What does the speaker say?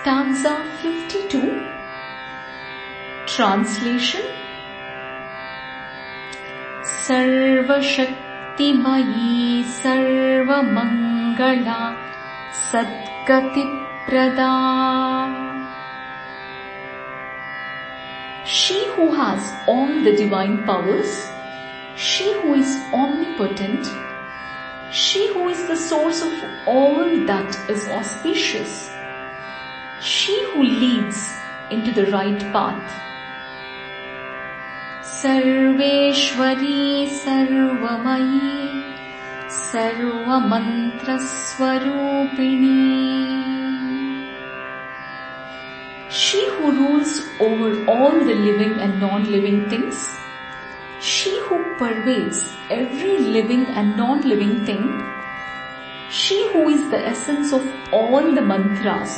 stanza 52. Translation सर्वशक्तिमयी सर्वमङ्गला सद्गतिप्रदा She who has all the divine powers, she who is omnipotent, she who is the source of all that is auspicious, she who leads into the right path. Sarveshwari सर्वमयी सर्वमन्त्रस्वरूपिणी She who rules over all the living and non-living things, she who pervades every living and non-living thing, she who is the essence of all the mantras,